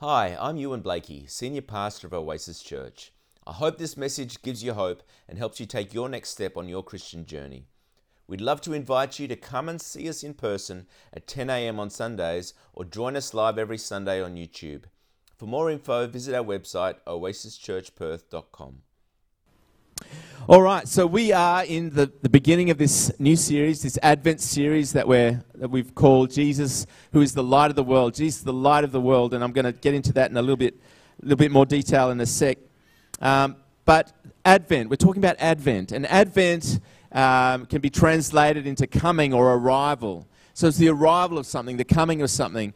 Hi, I'm Ewan Blakey, Senior Pastor of Oasis Church. I hope this message gives you hope and helps you take your next step on your Christian journey. We'd love to invite you to come and see us in person at 10 a.m. on Sundays or join us live every Sunday on YouTube. For more info, visit our website oasischurchperth.com. All right, so we are in the, the beginning of this new series, this Advent series that, we're, that we've called Jesus, who is the light of the world. Jesus, the light of the world, and I'm going to get into that in a little bit, a little bit more detail in a sec. Um, but Advent, we're talking about Advent, and Advent um, can be translated into coming or arrival. So it's the arrival of something, the coming of something.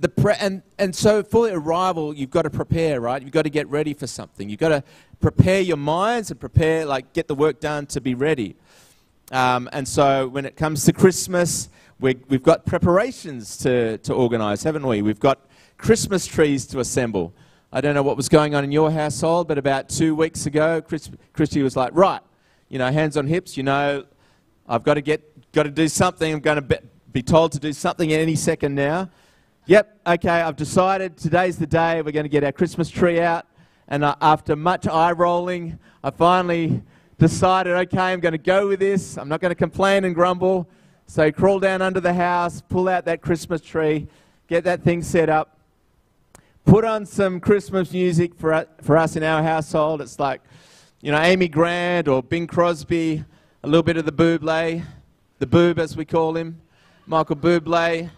The pre- and, and so for the arrival, you've got to prepare, right? You've got to get ready for something. You've got to prepare your minds and prepare, like, get the work done to be ready. Um, and so when it comes to Christmas, we have got preparations to, to organize, haven't we? We've got Christmas trees to assemble. I don't know what was going on in your household, but about two weeks ago, Chris, Christy was like, right, you know, hands on hips, you know, I've got to get, got to do something. I'm going to be, be told to do something any second now. Yep, okay, I've decided today's the day we're going to get our Christmas tree out. And uh, after much eye rolling, I finally decided, okay, I'm going to go with this. I'm not going to complain and grumble. So crawl down under the house, pull out that Christmas tree, get that thing set up, put on some Christmas music for, for us in our household. It's like, you know, Amy Grant or Bing Crosby, a little bit of the Buble, the Boob as we call him, Michael Bublé.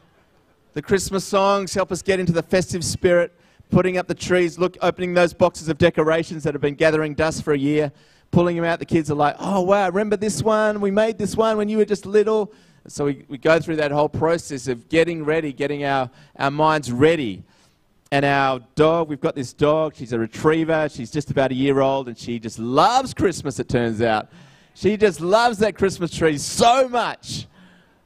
The Christmas songs help us get into the festive spirit putting up the trees, look, opening those boxes of decorations that have been gathering dust for a year, pulling them out. The kids are like, oh, wow, remember this one? We made this one when you were just little. So we, we go through that whole process of getting ready, getting our, our minds ready. And our dog, we've got this dog, she's a retriever, she's just about a year old, and she just loves Christmas, it turns out. She just loves that Christmas tree so much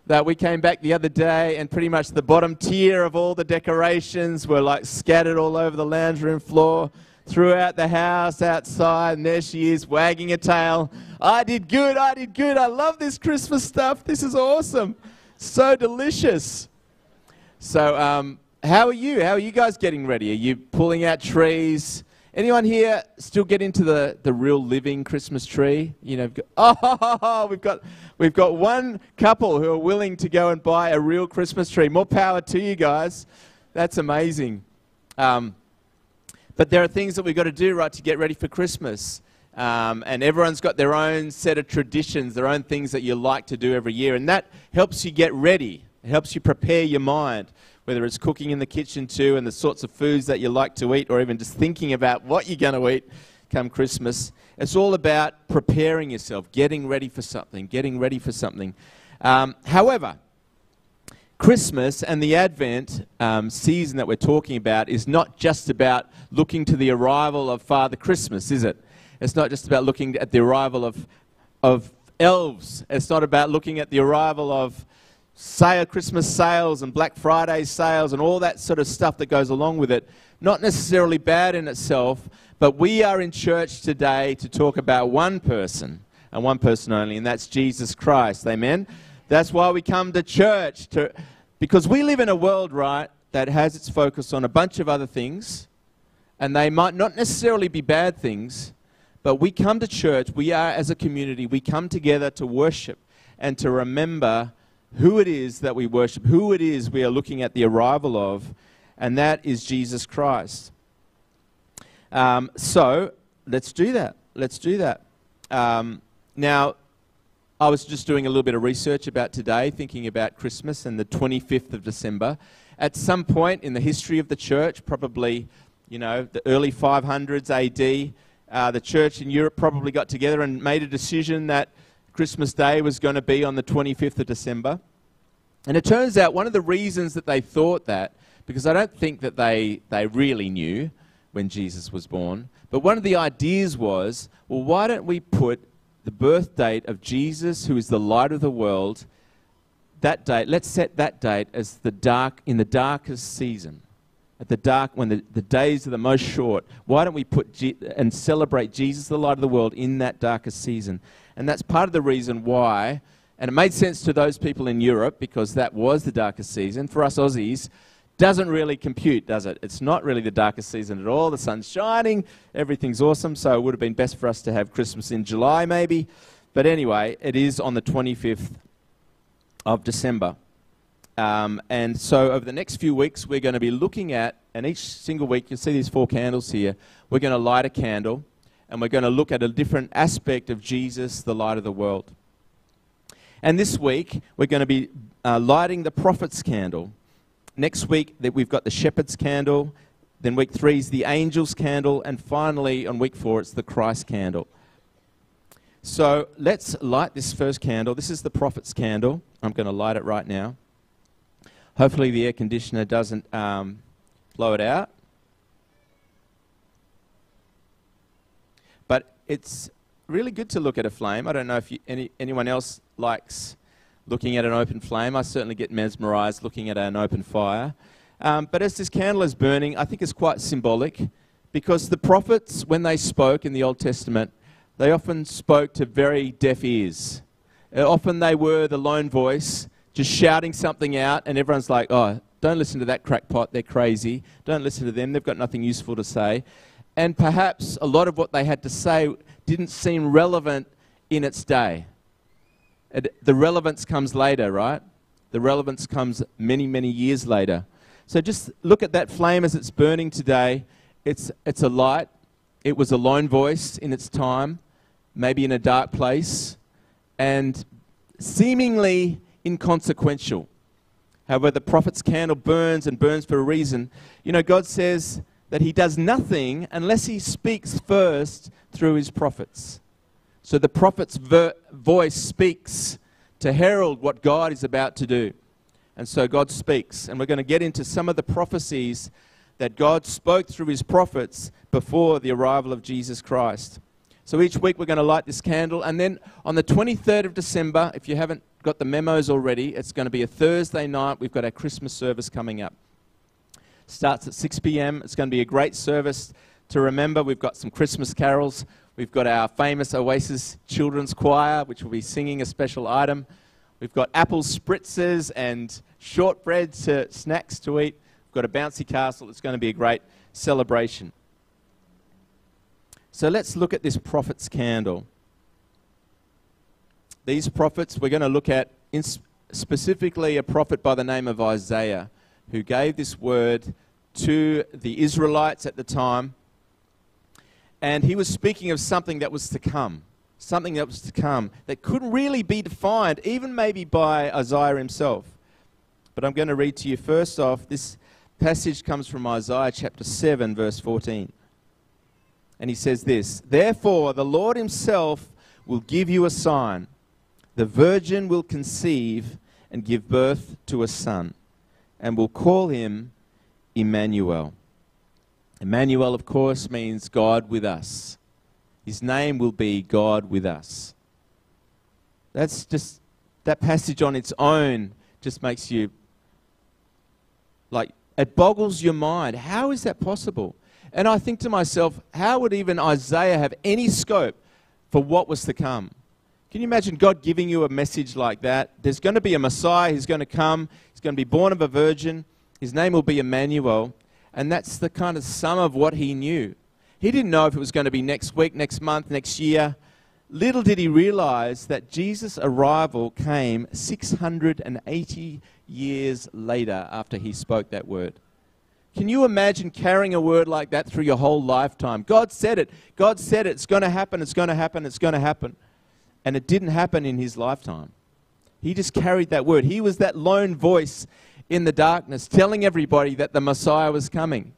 that we came back the other day and pretty much the bottom tier of all the decorations were like scattered all over the lounge room floor, throughout the house, outside, and there she is wagging a tail. I did good, I did good. I love this Christmas stuff. This is awesome. So delicious. So, um, how are you? How are you guys getting ready? Are you pulling out trees? Anyone here still get into the, the real living Christmas tree? You know, oh, we've got, we've got one couple who are willing to go and buy a real Christmas tree. More power to you guys. That's amazing. Um, but there are things that we've got to do, right, to get ready for Christmas. Um, and everyone's got their own set of traditions, their own things that you like to do every year. And that helps you get ready, it helps you prepare your mind whether it's cooking in the kitchen too and the sorts of foods that you like to eat, or even just thinking about what you're going to eat come Christmas. It's all about preparing yourself, getting ready for something, getting ready for something. Um, however, Christmas and the Advent um, season that we're talking about is not just about looking to the arrival of Father Christmas, is it? It's not just about looking at the arrival of, of elves. It's not about looking at the arrival of sale, Christmas sales and Black Friday sales and all that sort of stuff that goes along with it. Not necessarily bad in itself, but we are in church today to talk about one person and one person only, and that's Jesus Christ. Amen. That's why we come to church to, because we live in a world, right, that has its focus on a bunch of other things, and they might not necessarily be bad things, but we come to church. We are as a community. We come together to worship and to remember who it is that we worship, who it is we are looking at the arrival of, and that is Jesus Christ. Um, so let's do that. Let's do that. Um, now, I was just doing a little bit of research about today, thinking about Christmas and the 25th of December. At some point in the history of the church, probably, you know, the early 500s AD, uh, the church in Europe probably got together and made a decision that Christmas Day was going to be on the 25th of December. And it turns out one of the reasons that they thought that, because I don't think that they, they really knew when Jesus was born, but one of the ideas was well, why don't we put the birth date of Jesus, who is the light of the world, that date, let's set that date as the dark, in the darkest season. At the dark, when the, the days are the most short, why don't we put G- and celebrate Jesus, the light of the world, in that darkest season? And that's part of the reason why, and it made sense to those people in Europe because that was the darkest season. For us Aussies, doesn't really compute, does it? It's not really the darkest season at all. The sun's shining, everything's awesome. So it would have been best for us to have Christmas in July, maybe. But anyway, it is on the 25th of December. Um, and so over the next few weeks, we're going to be looking at, and each single week, you'll see these four candles here. We're going to light a candle, and we're going to look at a different aspect of Jesus, the light of the world. And this week, we're going to be uh, lighting the prophet's candle. Next week, that we've got the shepherd's candle. Then week three is the angel's candle. And finally, on week four, it's the Christ candle. So let's light this first candle. This is the prophet's candle. I'm going to light it right now. Hopefully, the air conditioner doesn't um, blow it out. But it's really good to look at a flame. I don't know if you, any, anyone else likes looking at an open flame. I certainly get mesmerized looking at an open fire. Um, but as this candle is burning, I think it's quite symbolic because the prophets, when they spoke in the Old Testament, they often spoke to very deaf ears. Uh, often they were the lone voice, just shouting something out, and everyone's like, oh, don't listen to that crackpot, they're crazy. Don't listen to them, they've got nothing useful to say. And perhaps a lot of what they had to say didn't seem relevant in its day. It, the relevance comes later, right? The relevance comes many, many years later. So just look at that flame as it's burning today. It's, it's a light. It was a lone voice in its time, maybe in a dark place, and seemingly inconsequential. However, the prophet's candle burns and burns for a reason. You know, God says that he does nothing unless he speaks first through his prophets. So the prophet's voice speaks to herald what God is about to do. And so God speaks. And we're going to get into some of the prophecies that God spoke through his prophets before the arrival of Jesus Christ. So each week we're going to light this candle. And then on the 23rd of December, if you haven't got the memos already, it's going to be a Thursday night. We've got our Christmas service coming up. Starts at 6 p.m. It's going to be a great service to remember. We've got some Christmas carols. We've got our famous Oasis Children's Choir, which will be singing a special item. We've got apple spritzers and shortbread to, snacks to eat. We've got a bouncy castle. It's going to be a great celebration. So let's look at this prophet's candle. These prophets, we're going to look at specifically a prophet by the name of Isaiah who gave this word to the Israelites at the time. And he was speaking of something that was to come, something that was to come that couldn't really be defined, even maybe by Isaiah himself. But I'm going to read to you first off this passage comes from Isaiah chapter 7, verse 14. And he says this Therefore, the Lord himself will give you a sign. The virgin will conceive and give birth to a son and will call him Emmanuel. Emmanuel, of course, means God with us. His name will be God with us. That's just, that passage on its own just makes you, like, it boggles your mind. How is that possible? And I think to myself, how would even Isaiah have any scope for what was to come? Can you imagine God giving you a message like that? There's going to be a Messiah, he's going to come, He's going to be born of a virgin. His name will be Emmanuel. And that's the kind of sum of what he knew. He didn't know if it was going to be next week, next month, next year. Little did he realize that Jesus' arrival came 680 years later after he spoke that word. Can you imagine carrying a word like that through your whole lifetime? God said it. God said it. It's going to happen. It's going to happen. It's going to happen. And it didn't happen in his lifetime. He just carried that word. He was that lone voice in the darkness telling everybody that the Messiah was coming.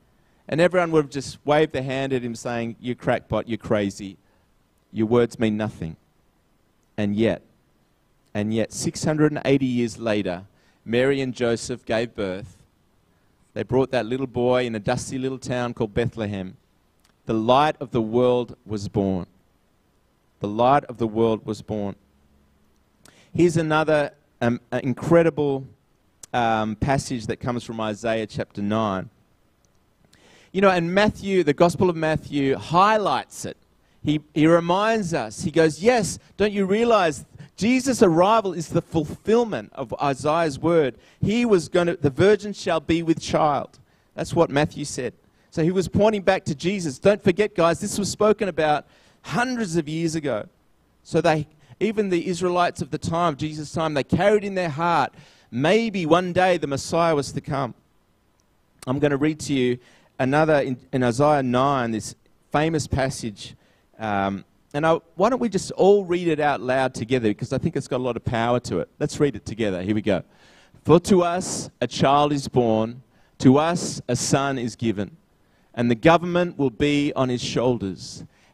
And everyone would have just waved their hand at him saying, You crackpot, you're crazy. Your words mean nothing. And yet, and yet, 680 years later, Mary and Joseph gave birth. They brought that little boy in a dusty little town called Bethlehem. The light of the world was born. The light of the world was born. Here's another um, incredible um, passage that comes from Isaiah chapter 9. You know, and Matthew, the Gospel of Matthew, highlights it. He, he reminds us, he goes, Yes, don't you realize Jesus' arrival is the fulfillment of Isaiah's word. He was going to, the virgin shall be with child. That's what Matthew said. So he was pointing back to Jesus. Don't forget, guys, this was spoken about hundreds of years ago. So they, even the Israelites of the time, Jesus' time, they carried in their heart maybe one day the Messiah was to come. I'm going to read to you another in, in Isaiah 9, this famous passage. Um, and I, why don't we just all read it out loud together because I think it's got a lot of power to it. Let's read it together. Here we go. For to us a child is born, to us a son is given, and the government will be on his shoulders,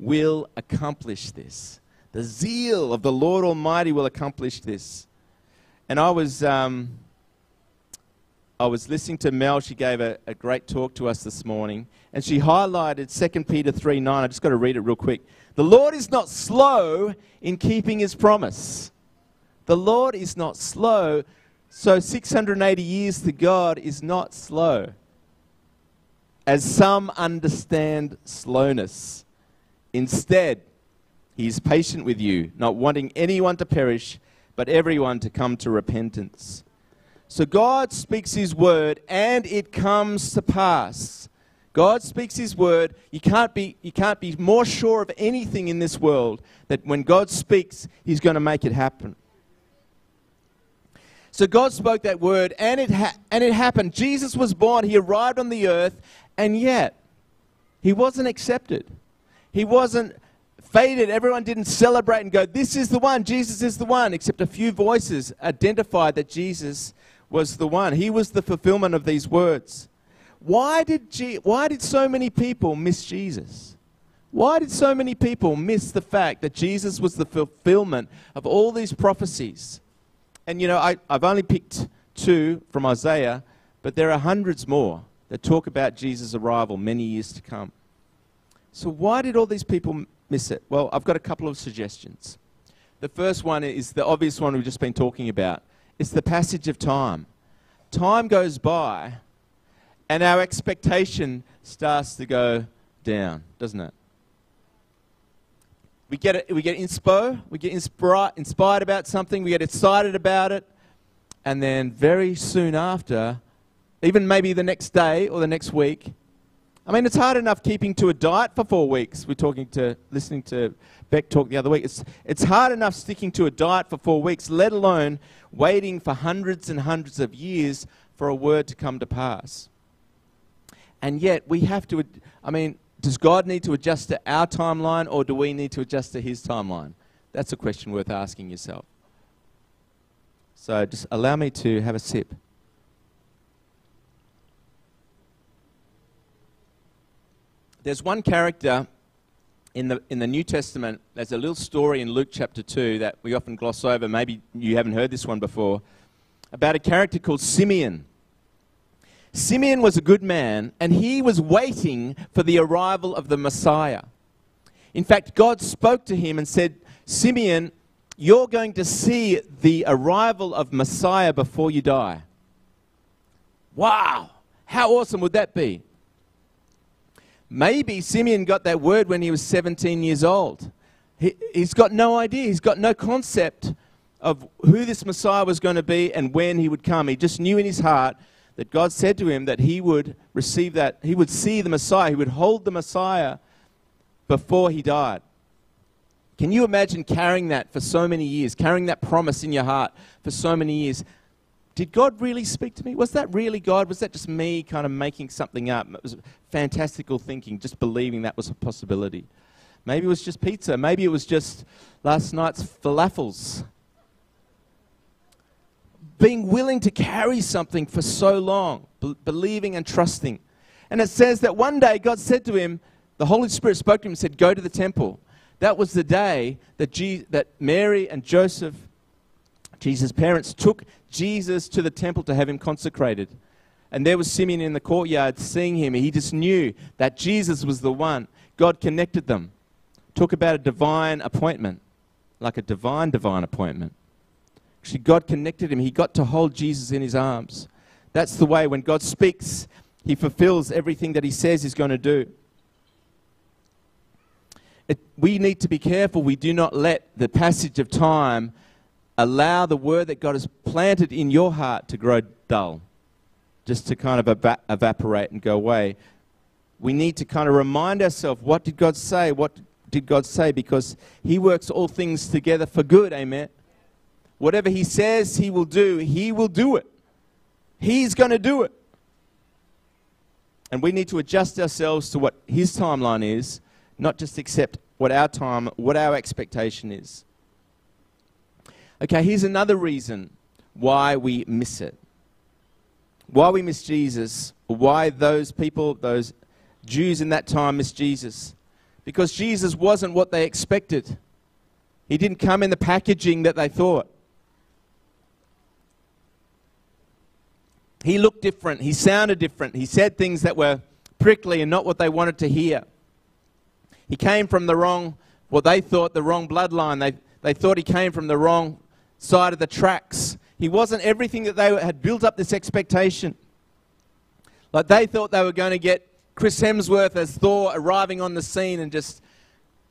will accomplish this. The zeal of the Lord Almighty will accomplish this. And I was, um, I was listening to Mel. She gave a, a great talk to us this morning and she highlighted 2 Peter 3 9. I just got to read it real quick. The Lord is not slow in keeping his promise. The Lord is not slow. So 680 years to God is not slow. As some understand slowness. Instead, he is patient with you, not wanting anyone to perish, but everyone to come to repentance. So God speaks his word, and it comes to pass. God speaks His word. You can't, be, you can't be more sure of anything in this world that when God speaks, He's going to make it happen. So God spoke that word, and it, ha- and it happened. Jesus was born, He arrived on the earth, and yet He wasn't accepted. He wasn't faded. Everyone didn't celebrate and go, This is the one, Jesus is the one, except a few voices identified that Jesus was the one. He was the fulfillment of these words. Why did, Je- why did so many people miss Jesus? Why did so many people miss the fact that Jesus was the fulfillment of all these prophecies? And you know, I, I've only picked two from Isaiah, but there are hundreds more that talk about Jesus' arrival many years to come. So, why did all these people miss it? Well, I've got a couple of suggestions. The first one is the obvious one we've just been talking about it's the passage of time. Time goes by, and our expectation starts to go down, doesn't it? We get, it, we get inspo, we get inspired about something, we get excited about it, and then very soon after, even maybe the next day or the next week, I mean, it's hard enough keeping to a diet for four weeks. We're talking to, listening to Beck talk the other week. It's, it's hard enough sticking to a diet for four weeks, let alone waiting for hundreds and hundreds of years for a word to come to pass. And yet, we have to, I mean, does God need to adjust to our timeline or do we need to adjust to His timeline? That's a question worth asking yourself. So just allow me to have a sip. There's one character in the, in the New Testament, there's a little story in Luke chapter 2 that we often gloss over. Maybe you haven't heard this one before. About a character called Simeon. Simeon was a good man, and he was waiting for the arrival of the Messiah. In fact, God spoke to him and said, Simeon, you're going to see the arrival of Messiah before you die. Wow! How awesome would that be? Maybe Simeon got that word when he was 17 years old. He, has got no idea, he's got no concept of who this Messiah was going to be and when he would come. He just knew in his heart that God said to him that he would receive that, he would see the Messiah, he would hold the Messiah before he died. Can you imagine carrying that for so many years, carrying that promise in your heart for so many years? Did God really speak to me? Was that really God? Was that just me kind of making something up? It was fantastical thinking, just believing that was a possibility. Maybe it was just pizza. Maybe it was just last night's falafels being willing to carry something for so long, b- believing and trusting. And it says that one day God said to him, the Holy Spirit spoke to him and said, Go to the temple. That was the day that, Je- that Mary and Joseph Jesus' parents took Jesus to the temple to have him consecrated. And there was Simeon in the courtyard seeing him. He just knew that Jesus was the one. God connected them. Talk about a divine appointment, like a divine, divine appointment. Actually, God connected him. He got to hold Jesus in his arms. That's the way when God speaks, he fulfills everything that he says he's going to do. It, we need to be careful we do not let the passage of time allow the word that God has planted in your heart to grow dull, just to kind of eva- evaporate and go away. We need to kind of remind ourselves what did God say? What did God say? Because He works all things together for good, amen. Whatever He says He will do, He will do it. He's going to do it. And we need to adjust ourselves to what His timeline is, not just accept what our time, what our expectation is. Okay, here's another reason why we miss it. Why we miss Jesus, why those people, those Jews in that time missed Jesus. Because Jesus wasn't what they expected. He didn't come in the packaging that they thought. He looked different. He sounded different. He said things that were prickly and not what they wanted to hear. He came from the wrong, what they thought, the wrong bloodline. They, they thought he came from the wrong side of the tracks. He wasn't everything that they had built up this expectation. Like they thought they were going to get Chris Hemsworth as Thor arriving on the scene and just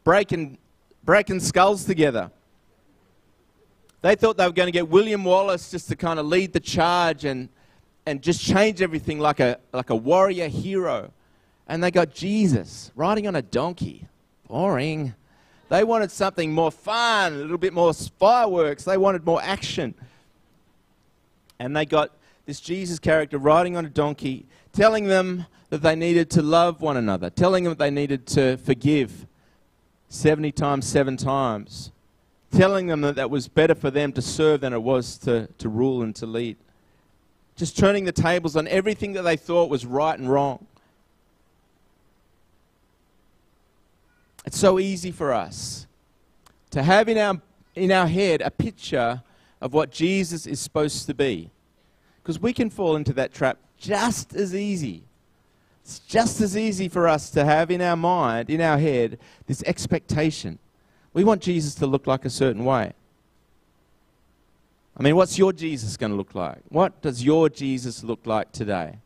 breaking, breaking skulls together. They thought they were going to get William Wallace just to kind of lead the charge and, and just change everything like a, like a warrior hero. And they got Jesus riding on a donkey. Boring. They wanted something more fun, a little bit more fireworks. They wanted more action. And they got this Jesus character riding on a donkey, telling them that they needed to love one another, telling them that they needed to forgive 70 times, seven times, telling them that that was better for them to serve than it was to, to rule and to lead. Just turning the tables on everything that they thought was right and wrong. It's so easy for us to have in our, in our head a picture of what Jesus is supposed to be. Because we can fall into that trap just as easy. It's just as easy for us to have in our mind, in our head, this expectation. We want Jesus to look like a certain way. I mean, what's your Jesus going to look like? What does your Jesus look like today?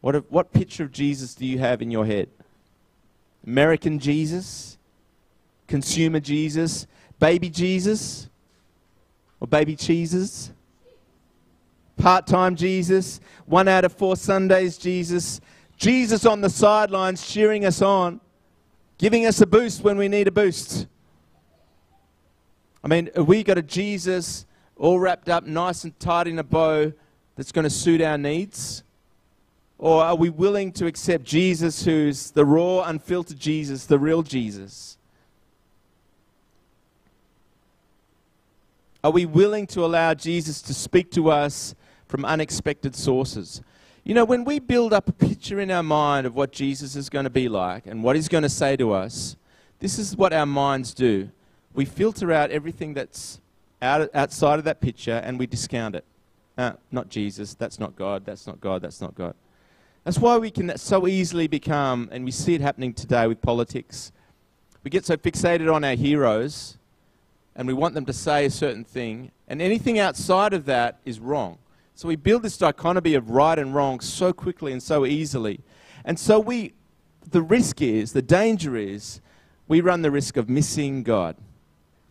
What, what picture of Jesus do you have in your head? American Jesus? Consumer Jesus, baby Jesus, or baby cheeses, part time Jesus, one out of four Sundays Jesus, Jesus on the sidelines cheering us on, giving us a boost when we need a boost. I mean, have we got a Jesus all wrapped up nice and tight in a bow that's going to suit our needs? Or are we willing to accept Jesus, who's the raw, unfiltered Jesus, the real Jesus? Are we willing to allow Jesus to speak to us from unexpected sources? You know, when we build up a picture in our mind of what Jesus is going to be like and what he's going to say to us, this is what our minds do. We filter out everything that's out, outside of that picture and we discount it. Uh, not Jesus, that's not God, that's not God, that's not God. That's why we can so easily become, and we see it happening today with politics, we get so fixated on our heroes and we want them to say a certain thing, and anything outside of that is wrong. So we build this dichotomy of right and wrong so quickly and so easily. And so we, the risk is, the danger is, we run the risk of missing God.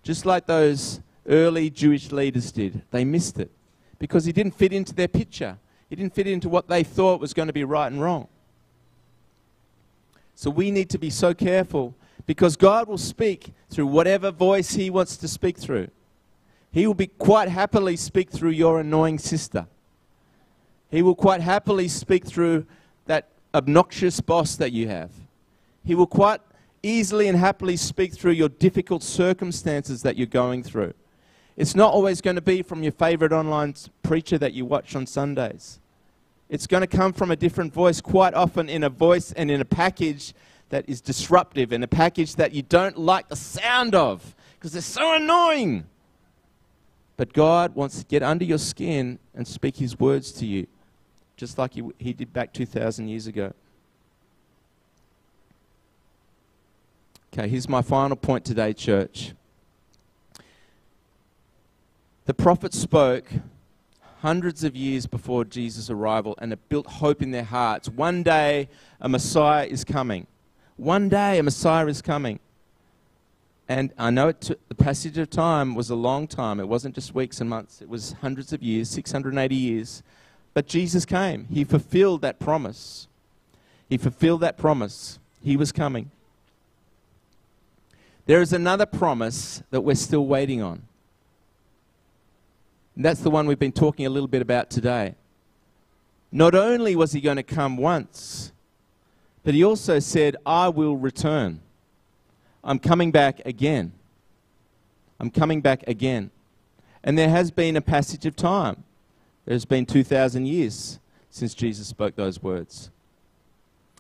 Just like those early Jewish leaders did. They missed it because he didn't fit into their picture. He didn't fit into what they thought was going to be right and wrong. So we need to be so careful because God will speak through whatever voice He wants to speak through. He will be quite happily speak through your annoying sister. He will quite happily speak through that obnoxious boss that you have. He will quite easily and happily speak through your difficult circumstances that you're going through. It's not always going to be from your favorite online preacher that you watch on Sundays. It's going to come from a different voice, quite often in a voice and in a package that is disruptive and a package that you don't like the sound of because they're so annoying. But God wants to get under your skin and speak His words to you, just like He, he did back 2,000 years ago. Okay, here's my final point today, church. The prophets spoke hundreds of years before Jesus' arrival and it built hope in their hearts. One day a Messiah is coming. One day a Messiah is coming. And I know it the passage of time was a long time. It wasn't just weeks and months, it was hundreds of years, 680 years. But Jesus came. He fulfilled that promise. He fulfilled that promise. He was coming. There is another promise that we're still waiting on. And that's the one we've been talking a little bit about today. Not only was he going to come once, but he also said, I will return. I'm coming back again. I'm coming back again. And there has been a passage of time. There's been 2,000 years since Jesus spoke those words.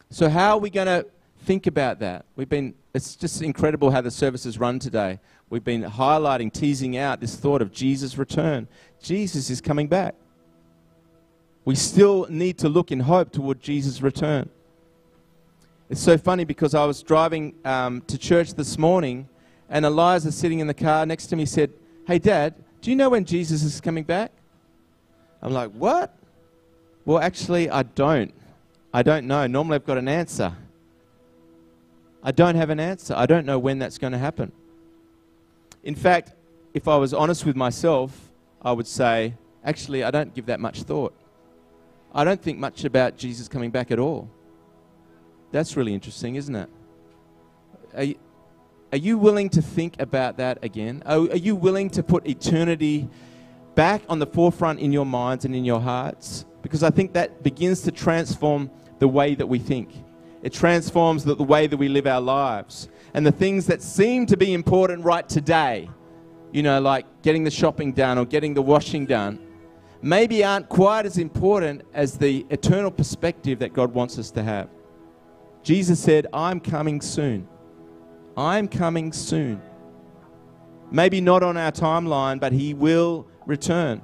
So, how are we going to think about that? We've been, it's just incredible how the services run today. We've been highlighting, teasing out this thought of Jesus' return. Jesus is coming back. We still need to look in hope toward Jesus' return. It's so funny because I was driving um, to church this morning and Eliza sitting in the car next to me said, Hey, Dad, do you know when Jesus is coming back? I'm like, What? Well, actually, I don't. I don't know. Normally, I've got an answer. I don't have an answer. I don't know when that's going to happen. In fact, if I was honest with myself, I would say, actually, I don't give that much thought. I don't think much about Jesus coming back at all. That's really interesting, isn't it? Are you, are you willing to think about that again? Are, are you willing to put eternity back on the forefront in your minds and in your hearts? Because I think that begins to transform the way that we think. It transforms the, the way that we live our lives. And the things that seem to be important right today, you know, like getting the shopping done or getting the washing done, maybe aren't quite as important as the eternal perspective that God wants us to have. Jesus said, I'm coming soon. I'm coming soon. Maybe not on our timeline, but He will return.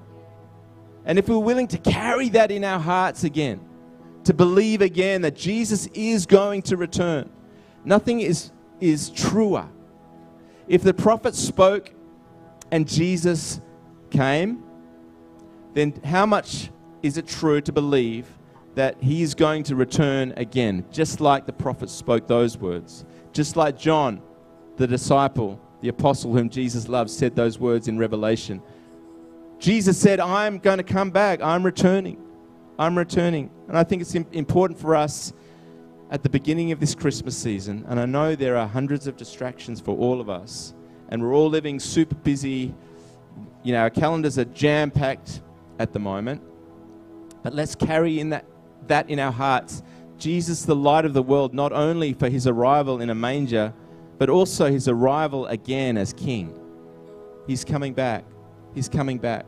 And if we're willing to carry that in our hearts again, to believe again that Jesus is going to return. Nothing is, is truer. If the prophets spoke and Jesus came, then how much is it true to believe that he is going to return again, just like the prophets spoke those words? Just like John, the disciple, the apostle whom Jesus loved, said those words in Revelation. Jesus said, I'm going to come back, I'm returning. I'm returning. And I think it's important for us at the beginning of this Christmas season, and I know there are hundreds of distractions for all of us, and we're all living super busy. You know, our calendars are jam packed at the moment. But let's carry in that, that in our hearts. Jesus, the light of the world, not only for his arrival in a manger, but also his arrival again as king. He's coming back. He's coming back.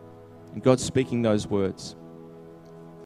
And God's speaking those words.